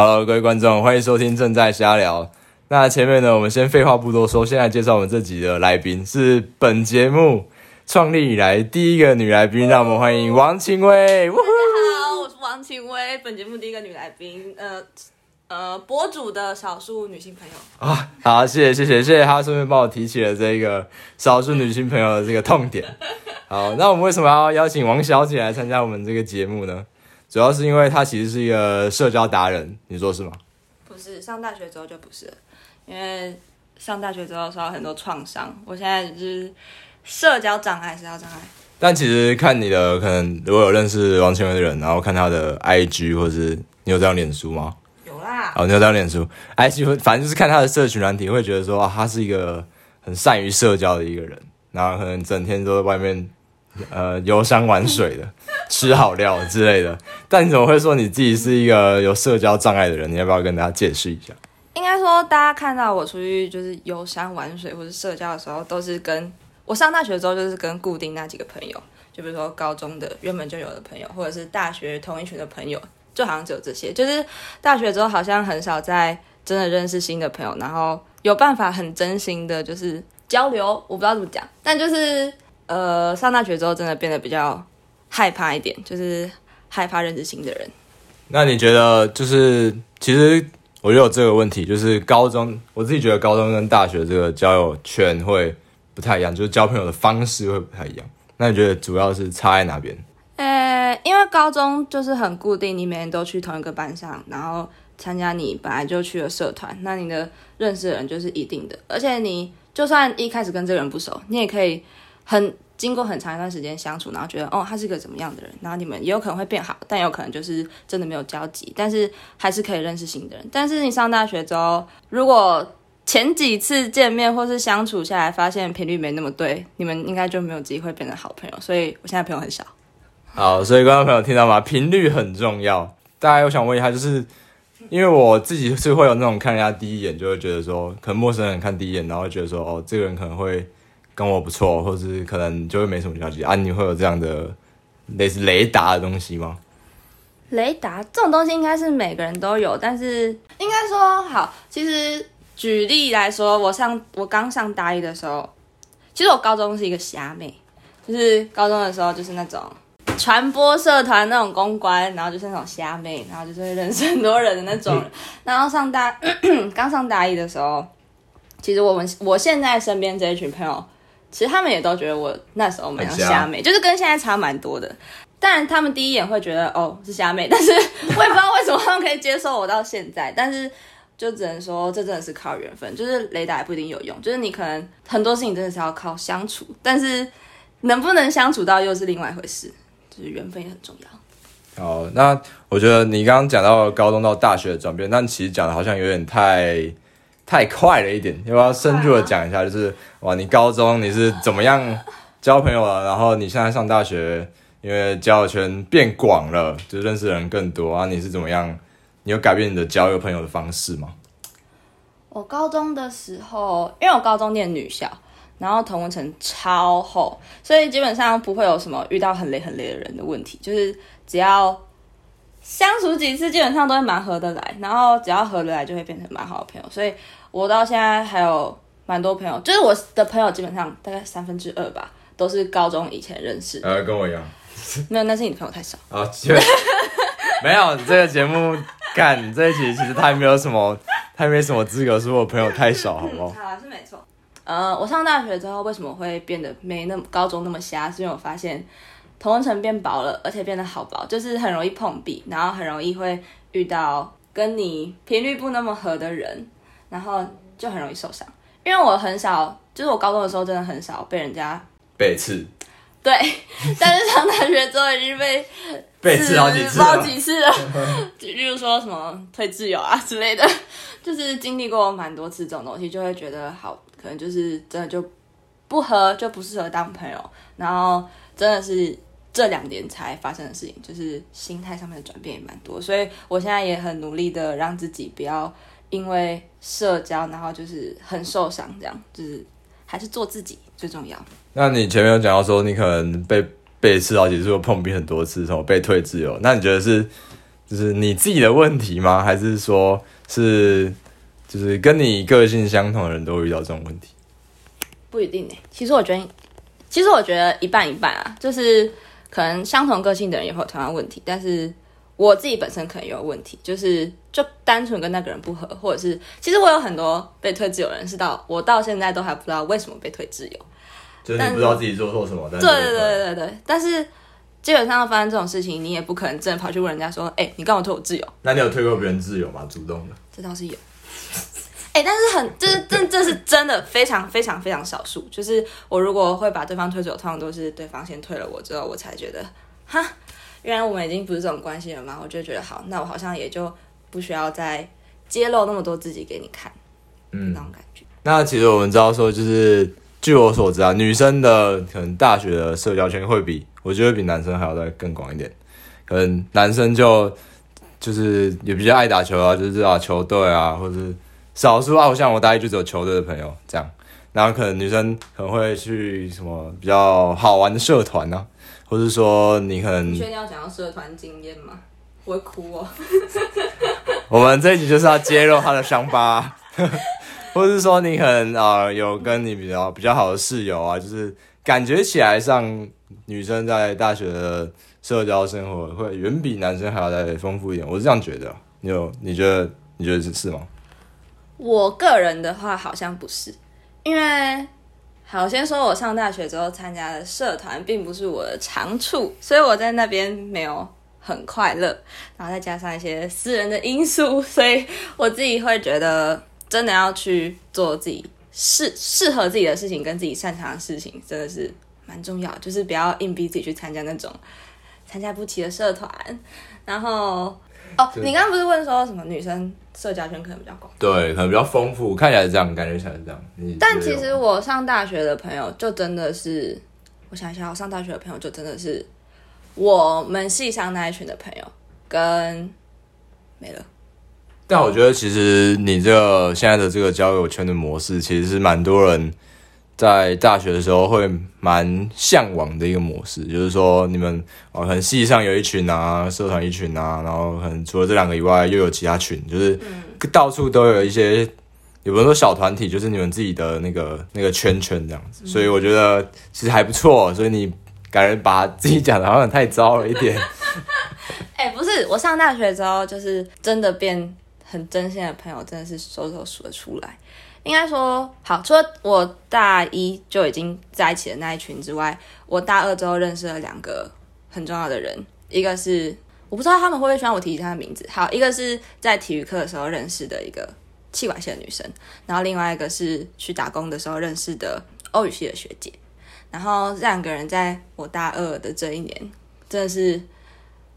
Hello，各位观众，欢迎收听正在瞎聊。那前面呢，我们先废话不多说，先来介绍我们这集的来宾，是本节目创立以来第一个女来宾，让我们欢迎王晴薇。大家好，我是王晴薇，本节目第一个女来宾，呃呃，博主的少数女性朋友。啊，好，谢谢谢谢谢谢他顺便帮我提起了这个少数女性朋友的这个痛点。好，那我们为什么要邀请王小姐来参加我们这个节目呢？主要是因为他其实是一个社交达人，你说是吗？不是，上大学之后就不是了，因为上大学之后受到很多创伤，我现在就是社交障碍，社交障碍。但其实看你的可能，如果有认识王千源的人，然后看他的 IG 或者是你有这样脸书吗？有啦。哦，你有这样脸书，IG 反正就是看他的社群软体，会觉得说啊，他是一个很善于社交的一个人，然后可能整天都在外面。呃，游山玩水的，吃好料之类的。但你怎么会说你自己是一个有社交障碍的人？你要不要跟大家解释一下？应该说，大家看到我出去就是游山玩水或者社交的时候，都是跟我上大学之后就是跟固定那几个朋友，就比如说高中的原本就有的朋友，或者是大学同一群的朋友，就好像只有这些。就是大学之后好像很少在真的认识新的朋友，然后有办法很真心的，就是交流。我不知道怎么讲，但就是。呃，上大学之后真的变得比较害怕一点，就是害怕认识新的人。那你觉得，就是其实我就有这个问题，就是高中我自己觉得高中跟大学这个交友圈会不太一样，就是交朋友的方式会不太一样。那你觉得主要是差在哪边？呃，因为高中就是很固定，你每天都去同一个班上，然后参加你本来就去的社团，那你的认识的人就是一定的，而且你就算一开始跟这个人不熟，你也可以。很经过很长一段时间相处，然后觉得哦，他是个怎么样的人，然后你们也有可能会变好，但有可能就是真的没有交集，但是还是可以认识新的人。但是你上大学之后，如果前几次见面或是相处下来，发现频率没那么对，你们应该就没有机会变成好朋友。所以我现在朋友很少。好，所以观众朋友听到吗？频率很重要。大家我想问一下，就是因为我自己是会有那种看人家第一眼就会觉得说，可能陌生人看第一眼，然后觉得说哦，这个人可能会。跟我不错，或是可能就会没什么交集啊？你会有这样的类似雷达的东西吗？雷达这种东西应该是每个人都有，但是应该说好，其实举例来说，我上我刚上大一的时候，其实我高中是一个虾妹，就是高中的时候就是那种传播社团那种公关，然后就是那种虾妹，然后就是会认识很多人的那种。然后上大 刚上大一的时候，其实我们我现在身边这一群朋友。其实他们也都觉得我那时候蛮像虾妹，就是跟现在差蛮多的。但他们第一眼会觉得哦是虾妹，但是 我也不知道为什么他们可以接受我到现在。但是就只能说这真的是靠缘分，就是雷达也不一定有用。就是你可能很多事情真的是要靠相处，但是能不能相处到又是另外一回事，就是缘分也很重要。好，那我觉得你刚刚讲到高中到大学的转变，但其实讲的好像有点太。太快了一点，要不要深入的讲一下？就是哇，你高中你是怎么样交朋友了？然后你现在上大学，因为交友圈变广了，就认识的人更多啊。你是怎么样？你有改变你的交友朋友的方式吗？我高中的时候，因为我高中念女校，然后同文层超厚，所以基本上不会有什么遇到很雷很雷的人的问题，就是只要。相处几次，基本上都会蛮合得来，然后只要合得来，就会变成蛮好的朋友。所以我到现在还有蛮多朋友，就是我的朋友基本上大概三分之二吧，都是高中以前认识的。呃，跟我一样。没有，那是你的朋友太少。啊，没有这个节目干这一集，其实他没有什么，他没什么资格说我朋友太少，好不好？好，是没错。呃，我上大学之后为什么会变得没那么高中那么瞎？是因为我发现。同温层变薄了，而且变得好薄，就是很容易碰壁，然后很容易会遇到跟你频率不那么合的人，然后就很容易受伤。因为我很少，就是我高中的时候真的很少被人家背刺，对，但是上大学之后已经被 背刺好几次，好几次了，就例如说什么退自由啊之类的，就是经历过蛮多次这种东西，就会觉得好，可能就是真的就不合，就不适合当朋友，然后真的是。这两年才发生的事情，就是心态上面的转变也蛮多，所以我现在也很努力的让自己不要因为社交，然后就是很受伤，这样就是还是做自己最重要。那你前面有讲到说，你可能被被刺好几次，碰壁很多次，什么被退自由，那你觉得是就是你自己的问题吗？还是说是就是跟你个性相同的人都会遇到这种问题？不一定呢。其实我觉得，其实我觉得一半一半啊，就是可能相同个性的人也会有同样问题，但是我自己本身可能也有问题，就是就单纯跟那个人不合，或者是其实我有很多被推自由人，是到我到现在都还不知道为什么被推自由，就是你不知道自己做错什么。但对对对对对，但是。基本上发生这种事情，你也不可能真的跑去问人家说：“哎、欸，你干嘛推我自由？”那你有推过别人自由吗？主动的？这倒是有。哎、欸，但是很，这是这这是真的非常非常非常少数。就是我如果会把对方推走，通常都是对方先推了我之后，我才觉得，哈，原来我们已经不是这种关系了嘛？我就觉得好，那我好像也就不需要再揭露那么多自己给你看，嗯，那种感觉。那其实我们知道说，就是据我所知啊，女生的可能大学的社交圈会比。我觉得比男生还要再更广一点，可能男生就就是也比较爱打球啊，就是啊球队啊，或者是少数啊，像我大一就只有球队的朋友这样，然后可能女生可能会去什么比较好玩的社团啊，或是说你可能，你确定要讲到社团经验吗？我会哭哦。我们这一集就是要揭露他的伤疤，或者是说你可能啊、呃、有跟你比较比较好的室友啊，就是感觉起来上。女生在大学的社交生活会远比男生还要再丰富一点，我是这样觉得。你有你觉得你觉得是是吗？我个人的话好像不是，因为好先说，我上大学之后参加的社团并不是我的长处，所以我在那边没有很快乐。然后再加上一些私人的因素，所以我自己会觉得，真的要去做自己适适合自己的事情，跟自己擅长的事情，真的是。蛮重要，就是不要硬逼自己去参加那种参加不起的社团。然后哦，你刚刚不是问说什么女生社交圈可能比较广？对，可能比较丰富，看起来是这样，感觉起来是这样。但其实我上大学的朋友就真的是，我想一下，我上大学的朋友就真的是我们系上那一群的朋友跟没了。但我觉得其实你这个现在的这个交友圈的模式，其实是蛮多人。在大学的时候会蛮向往的一个模式，就是说你们啊，可能系上有一群啊，社团一群啊，然后可能除了这两个以外，又有其他群，就是到处都有一些，也不能说小团体，就是你们自己的那个那个圈圈这样子。所以我觉得其实还不错，所以你感觉把自己讲的好像太糟了一点。哎、欸，不是，我上大学之后就是真的变很真心的朋友，真的是手手数得出来。应该说好，除了我大一就已经在一起的那一群之外，我大二之后认识了两个很重要的人，一个是我不知道他们会不会喜欢我提起他的名字，好，一个是在体育课的时候认识的一个气管系的女生，然后另外一个是去打工的时候认识的欧语系的学姐，然后这两个人在我大二的这一年真的是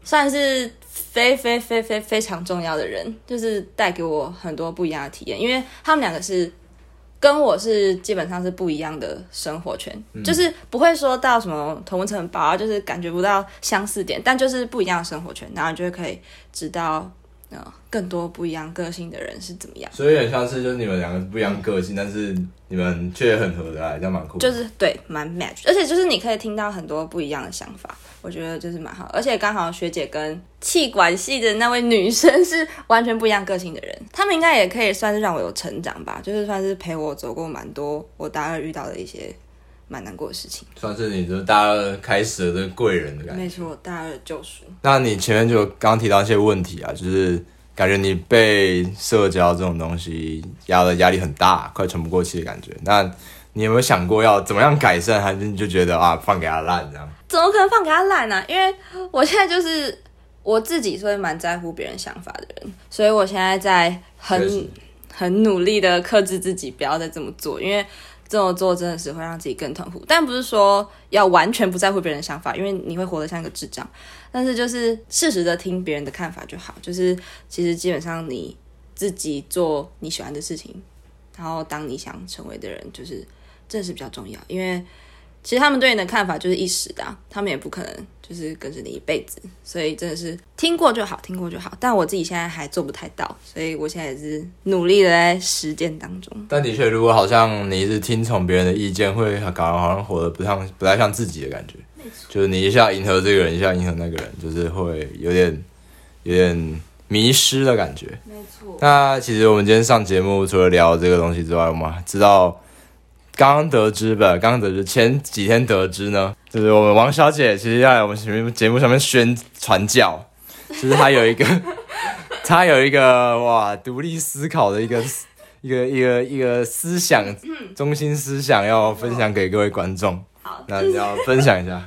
算是。非非非非非常重要的人，就是带给我很多不一样的体验，因为他们两个是跟我是基本上是不一样的生活圈，嗯、就是不会说到什么同温层薄，就是感觉不到相似点，但就是不一样的生活圈，然后你就会可以知道。更多不一样个性的人是怎么样？所以有点像是，就是你们两个不一样个性，嗯、但是你们却很合得来，这样蛮酷。就是对，蛮 match，而且就是你可以听到很多不一样的想法，我觉得就是蛮好。而且刚好学姐跟气管系的那位女生是完全不一样个性的人，他们应该也可以算是让我有成长吧，就是算是陪我走过蛮多我大二遇到的一些蛮难过的事情，算是你的大二开始的这贵人的感觉。没错，大二的救赎。那你前面就刚刚提到一些问题啊，就是。感觉你被社交这种东西压的压力很大，快喘不过气的感觉。那你有没有想过要怎么样改善？还是你就觉得啊，放给他烂这样？怎么可能放给他烂呢、啊？因为我现在就是我自己所以蛮在乎别人想法的人，所以我现在在很很努力的克制自己，不要再这么做，因为。这么做真的是会让自己更痛苦，但不是说要完全不在乎别人的想法，因为你会活得像一个智障。但是就是适时的听别人的看法就好。就是其实基本上你自己做你喜欢的事情，然后当你想成为的人，就是这是比较重要，因为。其实他们对你的看法就是一时的，他们也不可能就是跟着你一辈子，所以真的是听过就好，听过就好。但我自己现在还做不太到，所以我现在也是努力的在实践当中。但的确，如果好像你一直听从别人的意见，会搞得好像活得不像不太像自己的感觉。没错。就是你一下迎合这个人，一下迎合那个人，就是会有点有点迷失的感觉。没错。那其实我们今天上节目，除了聊这个东西之外，我们还知道刚刚得知吧，刚刚得知前几天得知呢，就是我们王小姐其实要来我们节目上面宣传教，就是她有一个，她有一个哇独立思考的一个一个一个一个思想中心思想要分享给各位观众。好，那你要分享一下。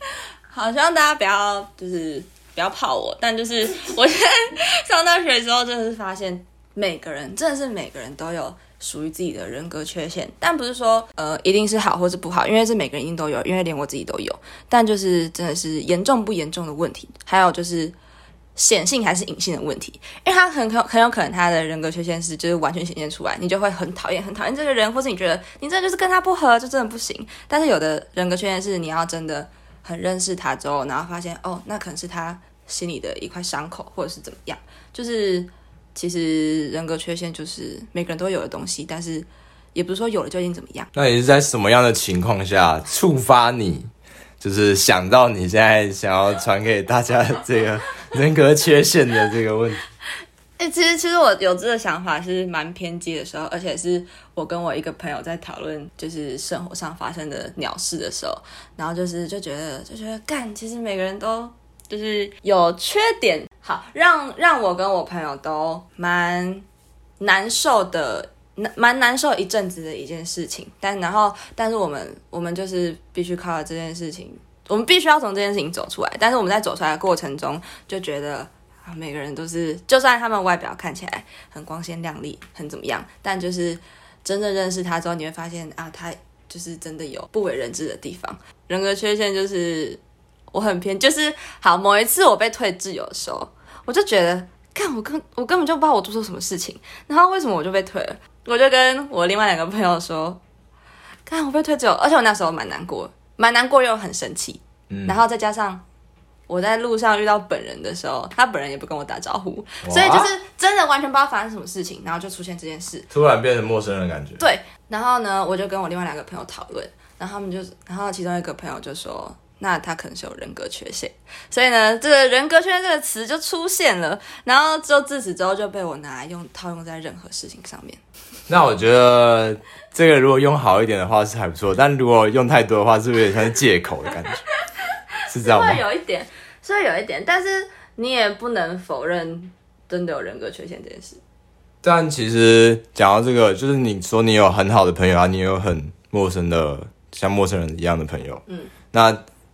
好，希望大家不要就是不要泡我，但就是我现在上大学的时候，真的是发现每个人真的是每个人都有属于自己的人格缺陷，但不是说呃一定是好或是不好，因为是每个人一定都有，因为连我自己都有，但就是真的是严重不严重的问题，还有就是显性还是隐性的问题，因为他很可很有可能他的人格缺陷是就是完全显现出来，你就会很讨厌很讨厌这个人，或是你觉得你真的就是跟他不合，就真的不行，但是有的人格缺陷是你要真的。很认识他之后，然后发现哦，那可能是他心里的一块伤口，或者是怎么样。就是其实人格缺陷就是每个人都有的东西，但是也不是说有了就一定怎么样。那你是在什么样的情况下触发你，就是想到你现在想要传给大家这个 人格缺陷的这个问题？哎、欸，其实其实我有这个想法是蛮偏激的时候，而且是我跟我一个朋友在讨论，就是生活上发生的鸟事的时候，然后就是就觉得就觉得干，其实每个人都就是有缺点，好让让我跟我朋友都蛮难受的，蛮难受一阵子的一件事情。但然后但是我们我们就是必须靠这件事情，我们必须要从这件事情走出来。但是我们在走出来的过程中，就觉得啊。每个人都是，就算他们外表看起来很光鲜亮丽，很怎么样，但就是真正认识他之后，你会发现啊，他就是真的有不为人知的地方。人格缺陷就是我很偏，就是好。某一次我被退自由的时候，我就觉得，看我根我根本就不知道我做错什么事情，然后为什么我就被退了？我就跟我另外两个朋友说，看我被退自由，而且我那时候蛮难过，蛮难过又很生气，嗯，然后再加上。我在路上遇到本人的时候，他本人也不跟我打招呼，所以就是真的完全不知道发生什么事情，然后就出现这件事，突然变成陌生人的感觉。对，然后呢，我就跟我另外两个朋友讨论，然后他们就，然后其中一个朋友就说，那他可能是有人格缺陷，所以呢，这个人格缺陷这个词就出现了，然后就自此之后就被我拿来用套用在任何事情上面。那我觉得这个如果用好一点的话是还不错，但如果用太多的话，是不是有点像是借口的感觉？是这样吗？会有一点。所以有一点，但是你也不能否认真的有人格缺陷这件事。但其实讲到这个，就是你说你有很好的朋友啊，你有很陌生的像陌生人一样的朋友，嗯，那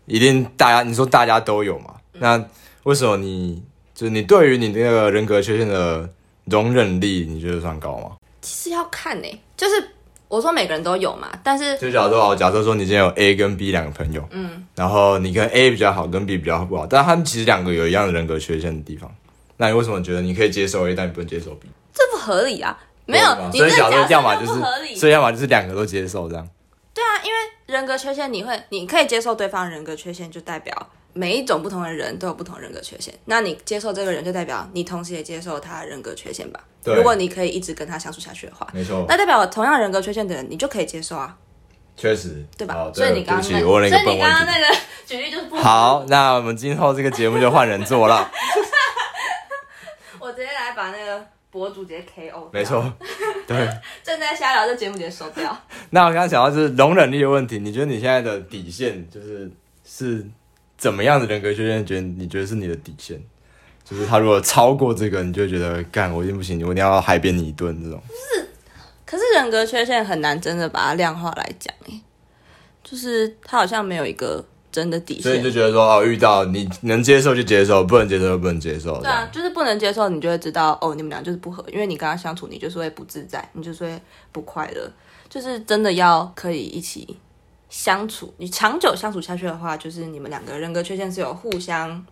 一定大家你说大家都有嘛？嗯、那为什么你就是你对于你那个人格缺陷的容忍力，你觉得算高吗？其实要看呢、欸，就是。我说每个人都有嘛，但是就假如说哦，假设说你今天有 A 跟 B 两个朋友，嗯，然后你跟 A 比较好，跟 B 比较不好，但他们其实两个有一样的人格缺陷的地方，那你为什么觉得你可以接受 A，但你不能接受 B？这不合理啊！没有，所以假设要么就是，所以要么就是两个都接受这样。人格缺陷，你会你可以接受对方人格缺陷，就代表。每一种不同的人都有不同人格缺陷，那你接受这个人，就代表你同时也接受他人格缺陷吧？对。如果你可以一直跟他相处下去的话，没错。那代表同样人格缺陷的人，你就可以接受啊。确实，对吧？好，所以你刚刚那，所以你刚刚那个举例就是不好。那我们今后这个节目就换人做了。我直接来把那个博主直接 KO。没错，对。正在瞎聊，这节目直接收掉。那我刚刚讲到就是容忍力的问题，你觉得你现在的底线就是是？怎么样的人格缺陷，觉得你觉得是你的底线？就是他如果超过这个，你就觉得干我一定不行，我一定要海扁你一顿这种。是，可是人格缺陷很难真的把它量化来讲诶，就是他好像没有一个真的底线。所以你就觉得说哦，遇到你能接受就接受，不能接受就不能接受。对啊，就是不能接受，你就会知道哦，你们俩就是不合，因为你跟他相处，你就是会不自在，你就是会不快乐，就是真的要可以一起。相处，你长久相处下去的话，就是你们两个人格缺陷是有互相，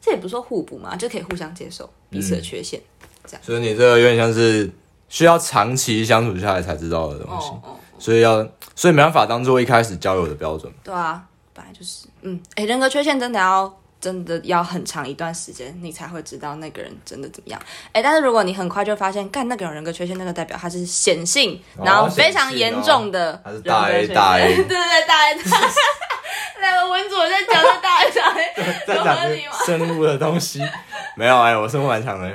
这也不是说互补嘛，就可以互相接受彼此的缺陷，嗯、这样。所以你这个有点像是需要长期相处下来才知道的东西，哦哦、所以要，所以没办法当做一开始交友的标准。对啊，本来就是，嗯，哎、欸，人格缺陷真的要。真的要很长一段时间，你才会知道那个人真的怎么样。哎，但是如果你很快就发现，干那个人格缺陷，那个代表他是显性，哦、然后非常严重的人格缺陷。哦、大 A 大 A，对对对，大 A 大 A。两个文组在讲的大 A 大 A，有合理吗？生物的东西。没有哎、欸，我生物蛮强的。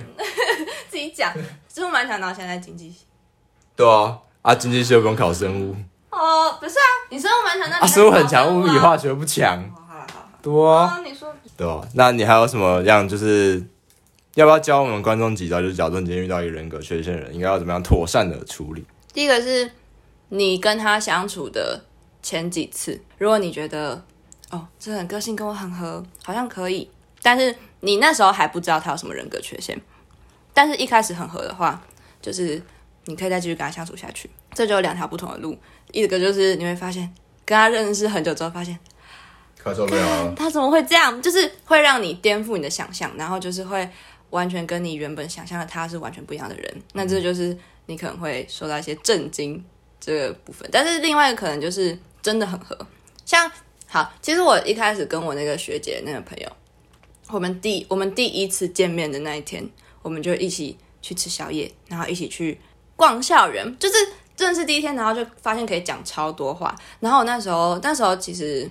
自己讲，生物蛮强，然后现在经济系。对啊，啊，经济系又不用考生物。哦，不是啊，你生物蛮强，那、啊、生物很强，物理化学不强。好好好，多啊。哦、你说。对啊，那你还有什么样？就是要不要教我们观众几招？就是假如你今天遇到一个人格缺陷的人，应该要怎么样妥善的处理？第一个是，你跟他相处的前几次，如果你觉得哦，这个人个性跟我很合，好像可以，但是你那时候还不知道他有什么人格缺陷，但是一开始很合的话，就是你可以再继续跟他相处下去。这就有两条不同的路，一个就是你会发现跟他认识很久之后，发现可受不了，他怎么会这样？就是会让你颠覆你的想象，然后就是会完全跟你原本想象的他是完全不一样的人。嗯、那这就是你可能会受到一些震惊这个部分。但是另外一个可能就是真的很合，像好，其实我一开始跟我那个学姐那个朋友，我们第我们第一次见面的那一天，我们就一起去吃宵夜，然后一起去逛校园，就是。正式第一天，然后就发现可以讲超多话。然后我那时候，那时候其实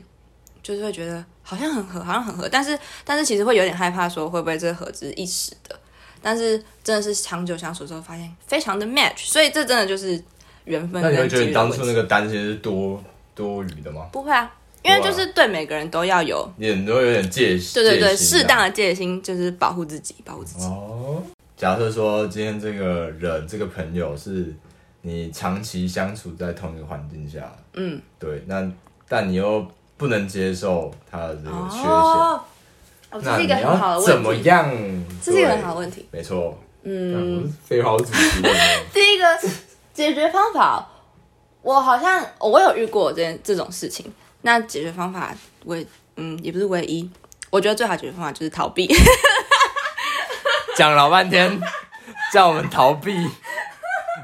就是会觉得好像很合，好像很合，但是但是其实会有点害怕，说会不会这个合只是一时的。但是真的是长久相处之后，发现非常的 match，所以这真的就是缘分。那你会觉得你当初那个担心是多多余的吗？不会啊，因为就是对每个人都要有，你都有点戒心。对对对，适当的戒心就是保护自己，保护自己。哦，假设说今天这个人这个朋友是。你长期相处在同一个环境下，嗯，对，那但你又不能接受他的这个缺陷，哦，这是一个很好的问题。怎么样？这是一个很好的问题。没错，嗯，废话主题。第一个解决方法，我好像我有遇过这件这种事情。那解决方法，唯嗯也不是唯一，我觉得最好解决方法就是逃避。讲老半天，叫我们逃避。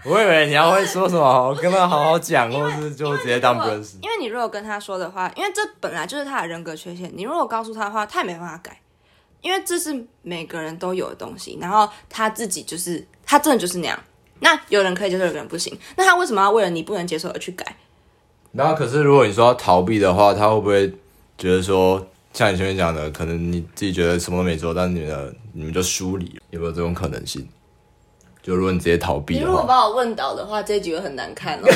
我以为你要会说什么，我跟他好好讲，或是就直接当不认识。因为你如果跟他说的话，因为这本来就是他的人格缺陷，你如果告诉他的话，他也没办法改，因为这是每个人都有的东西。然后他自己就是他真的就是那样。那有人可以接受，有人不行。那他为什么要为了你不能接受而去改？然后可是如果你说要逃避的话，他会不会觉得说，像你前面讲的，可能你自己觉得什么都没做，但是你的你们就疏离，有没有这种可能性？就如果你直接逃避，你如果把我问倒的话，这局会很难看哦。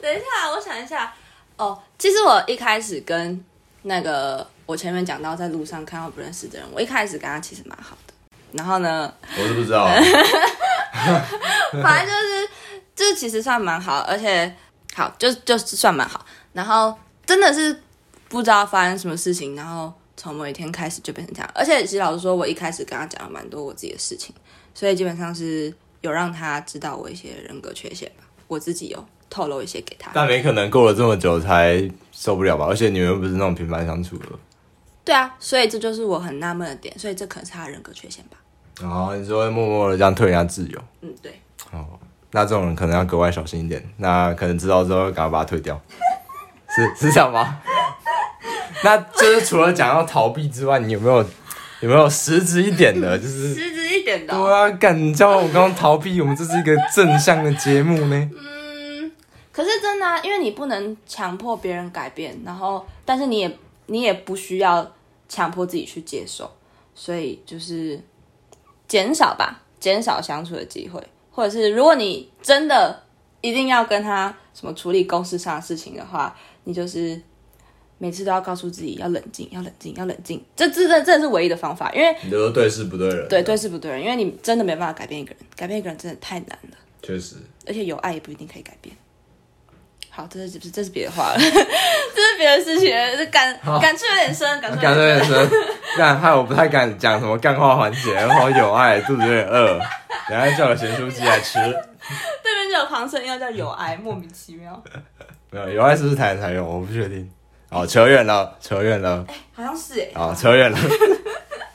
等一下，我想一下。哦，其实我一开始跟那个我前面讲到在路上看到不认识的人，我一开始跟他其实蛮好的。然后呢，我是不知道。反正就是，就是其实算蛮好，而且好，就就是算蛮好。然后真的是不知道发生什么事情，然后。从某一天开始就变成这样，而且其实老实说，我一开始跟他讲了蛮多我自己的事情，所以基本上是有让他知道我一些人格缺陷吧。我自己有透露一些给他，但没可能过了这么久才受不了吧？而且你们又不是那种频繁相处的。对啊，所以这就是我很纳闷的点，所以这可能是他的人格缺陷吧。哦，你说会默默的这样退人家自由？嗯，对。哦，那这种人可能要格外小心一点。那可能知道之后赶快把他退掉，是是这样吗？那就是除了讲要逃避之外，你有没有有没有实质一点的？就是实质一点的、哦。对啊，敢叫我刚刚逃避，我们这是一个正向的节目呢。嗯，可是真的、啊，因为你不能强迫别人改变，然后但是你也你也不需要强迫自己去接受，所以就是减少吧，减少相处的机会，或者是如果你真的一定要跟他什么处理公司上的事情的话，你就是。每次都要告诉自己要冷静，要冷静，要冷静。这这这这是唯一的方法，因为你都说对事不对人。对，对事不对人，因为你真的没办法改变一个人，改变一个人真的太难了。确实，而且有爱也不一定可以改变。好，这是这是别的话了，这是别的事情，这感感触有点深，感触有点深。干害我不太敢讲什么干话环节，然后有爱，肚子有点饿，等下叫了咸酥鸡来吃。对面就有旁声，要叫有爱，莫名其妙。没有有爱是不是台湾才有？我不确定。哦，扯远了，扯远了。哎、欸，好像是哎。哦，扯远了。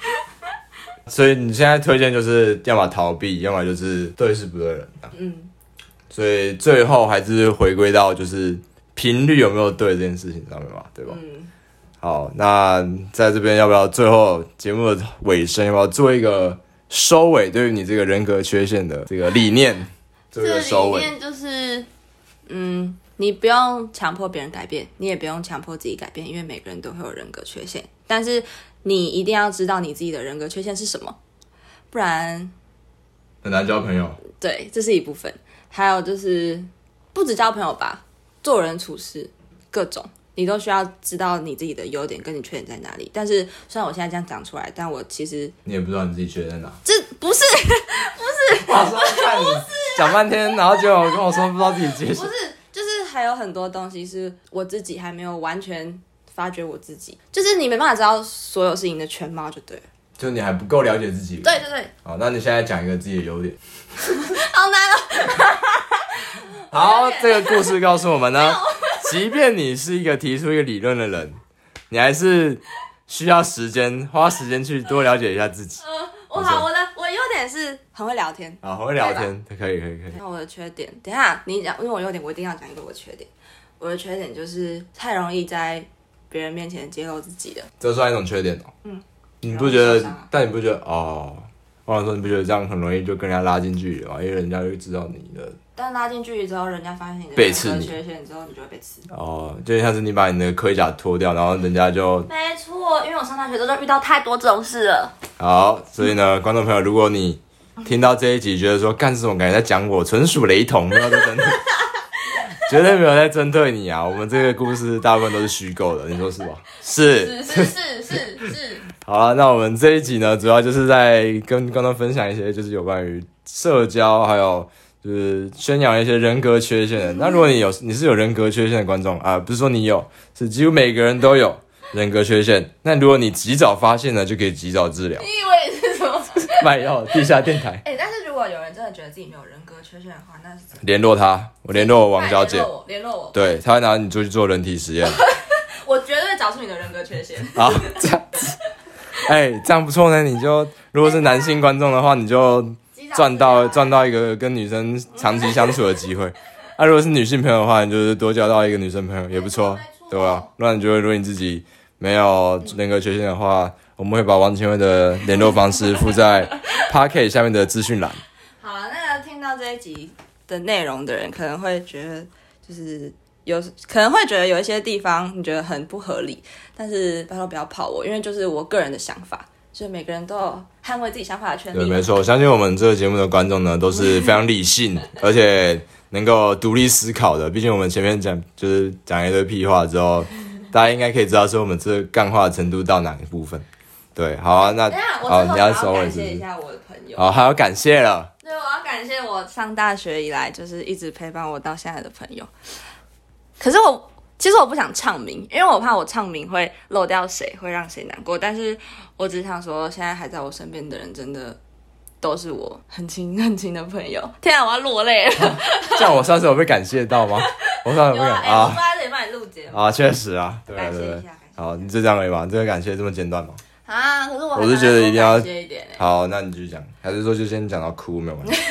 所以你现在推荐就是要么逃避，要么就是对事不对人。嗯。所以最后还是回归到就是频率有没有对这件事情上面嘛，对吧？嗯。好，那在这边要不要最后节目的尾声要不要做一个收尾？对于你这个人格缺陷的这个理念，做一个收尾。理念就是，嗯。你不用强迫别人改变，你也不用强迫自己改变，因为每个人都会有人格缺陷。但是你一定要知道你自己的人格缺陷是什么，不然很难交朋友。对，这是一部分。还有就是，不止交朋友吧，做人处事各种，你都需要知道你自己的优点跟你缺点在哪里。但是虽然我现在这样讲出来，但我其实你也不知道你自己缺点在哪。这不是，不是，马上看你讲半天，然后就跟我说不知道自己缺点。不是还有很多东西是我自己还没有完全发掘我自己，就是你没办法知道所有事情的全貌，就对了。就你还不够了解自己。对对对。好，那你现在讲一个自己的优点。好难哦。好，这个故事告诉我们呢，即便你是一个提出一个理论的人，你还是需要时间，花时间去多了解一下自己。嗯，我好，我点是很会聊天。啊，很会聊天，可以可以可以。那我的缺点，等一下你讲，因为我优点我一定要讲一个我的缺点。我的缺点就是太容易在别人面前揭露自己的，这算一种缺点哦。嗯。你不觉得？但你不觉得哦？我想说你不觉得这样很容易就跟人家拉近距离吗？因为人家就知道你的。但拉近距离之后，人家发现你的缺陷之后，你就会被刺。哦，就像是你把你的盔甲脱掉，然后人家就。没错，因为我上大学之后遇到太多这种事了。好，所以呢，观众朋友，如果你听到这一集，觉得说干这种感觉在讲我，纯属雷同，没有在针对，绝对没有在针对你啊！我们这个故事大部分都是虚构的，你说是吧？是是是是是是。好了，那我们这一集呢，主要就是在跟观众分享一些，就是有关于社交，还有就是宣扬一些人格缺陷的。那如果你有，你是有人格缺陷的观众啊，不是说你有，是几乎每个人都有人格缺陷。那如果你及早发现了，就可以及早治疗。你以为是什么？卖药地下电台。哎、欸，但是如果有人真的觉得自己没有人格缺陷的话，那是联络他，我联络我王小姐，联络我，联络我，对，他会拿你出去做人体实验。我绝对找出你的人格缺陷。好，这样子。哎、欸，这样不错呢。你就如果是男性观众的话，你就赚到赚到一个跟女生长期相处的机会。那、啊、如果是女性朋友的话，你就是多交到一个女生朋友也不错，对吧？那你觉得如果你自己没有人格缺陷的话，我们会把王千惠的联络方式附在 pocket 下面的资讯栏。好了，那个听到这一集的内容的人，可能会觉得就是。有可能会觉得有一些地方你觉得很不合理，但是拜托不要跑我，因为就是我个人的想法，就是每个人都有捍卫自己想法的权利。对，没错，我相信我们这个节目的观众呢都是非常理性，而且能够独立思考的。毕竟我们前面讲就是讲一堆屁话之后，大家应该可以知道说我们这个干话的程度到哪个部分。对，好啊，那好，你要收尾是？感谢一下我的朋友。好，还要感谢了。对，我要感谢我上大学以来就是一直陪伴我到现在的朋友。可是我其实我不想唱名，因为我怕我唱名会漏掉谁，会让谁难过。但是我只想说，现在还在我身边的人，真的都是我很亲很亲的朋友。天啊，我要落泪了！啊、这样我上次有被感谢到吗？我上次有被感谢啊！我在这里帮你录节目啊，确实啊，对对对。好，你就这样而已嘛，这个感谢这么简短吗？啊，可是我我是觉得一定要好，那你继续讲，还是说就先讲到哭没有关系？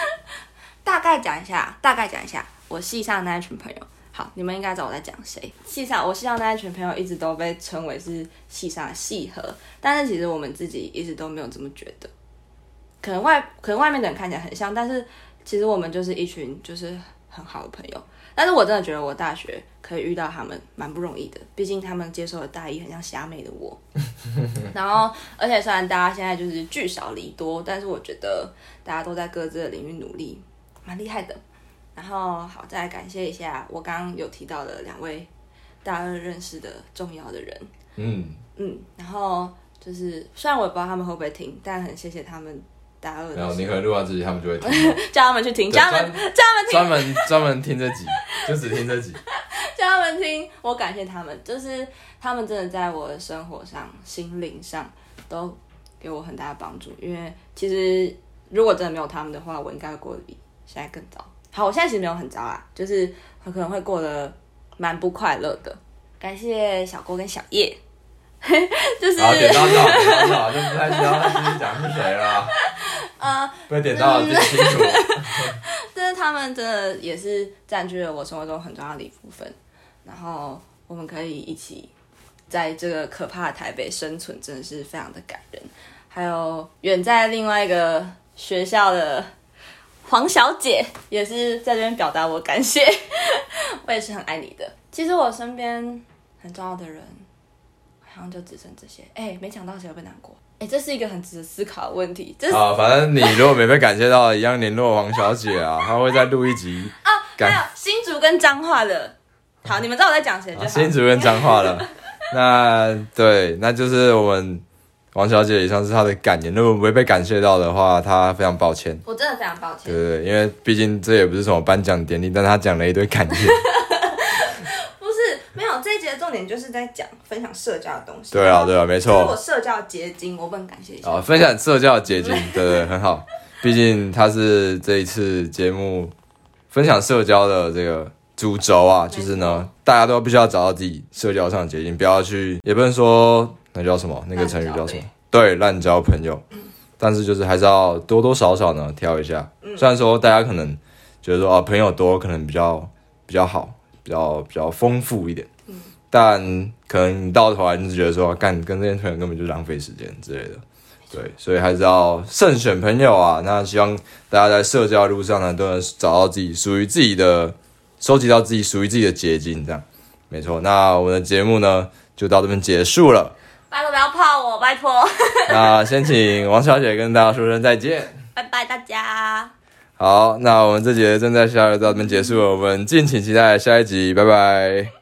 大概讲一下，大概讲一下我系上的那一群朋友。好，你们应该知道我在讲谁。系上，我系上那一群朋友一直都被称为是系上的系核，但是其实我们自己一直都没有这么觉得。可能外，可能外面的人看起来很像，但是其实我们就是一群就是很好的朋友。但是我真的觉得我大学可以遇到他们蛮不容易的，毕竟他们接受的大一很像虾妹的我。然后，而且虽然大家现在就是聚少离多，但是我觉得大家都在各自的领域努力，蛮厉害的。然后好，再来感谢一下我刚刚有提到的两位大二认识的重要的人。嗯嗯，然后就是虽然我也不知道他们会不会听，但很谢谢他们大二的。然后你可能录完自己，他们就会听。叫他们去听，叫他们叫他们听，专门专门听这集，就只听这集。叫他们听，我感谢他们，就是他们真的在我的生活上、心灵上都给我很大的帮助。因为其实如果真的没有他们的话，我应该会过得比现在更糟。好，我现在其实没有很糟啊，就是很可能会过得蛮不快乐的。感谢小郭跟小叶，就是。好，点到就好，点到就好，就不太需要继续讲是谁了。呃，被点到了，记清楚。但是他们真的也是占据了我生活中很重要的一部分。然后我们可以一起在这个可怕的台北生存，真的是非常的感人。还有远在另外一个学校的。黄小姐也是在这边表达我感谢，我也是很爱你的。其实我身边很重要的人好像就只剩这些。哎，没抢到谁会不会难过？哎，这是一个很值得思考的问题。啊，反正你如果没被感谢到，一样联络黄小姐啊，她会再录一集。啊，还有新竹跟彰化的。好，你们知道我在讲谁就好。新竹跟彰化了。那对，那就是我们王小姐以上是她的感言。如果没被感谢到的话，她非常抱歉。我真的非常抱歉。对对对，因为毕竟这也不是什么颁奖典礼，但她讲了一堆感言。不是，没有这一节的重点就是在讲分享社交的东西。对啊，对啊，没错。我社交结晶，我不能感谢一下。啊，分享社交结晶，对对，很好。毕竟她是这一次节目分享社交的这个。主轴啊，就是呢，大家都必须要找到自己社交上的捷径，不要去，也不能说那叫什么，那个成语叫什么？对，滥交朋友。嗯、但是就是还是要多多少少呢挑一下。嗯、虽然说大家可能觉得说啊，朋友多可能比较比较好，比较比较丰富一点。嗯、但可能你到头来就是觉得说，干跟这些朋友根本就浪费时间之类的。对，所以还是要慎选朋友啊。那希望大家在社交路上呢，都能找到自己属于自己的。收集到自己属于自己的结晶，这样没错。那我们的节目呢，就到这边结束了。拜托不要泡我，拜托。那先请王小姐跟大家说声再见。拜拜，大家。好，那我们这节正在下就到这边结束了，我们敬请期待下一集，拜拜。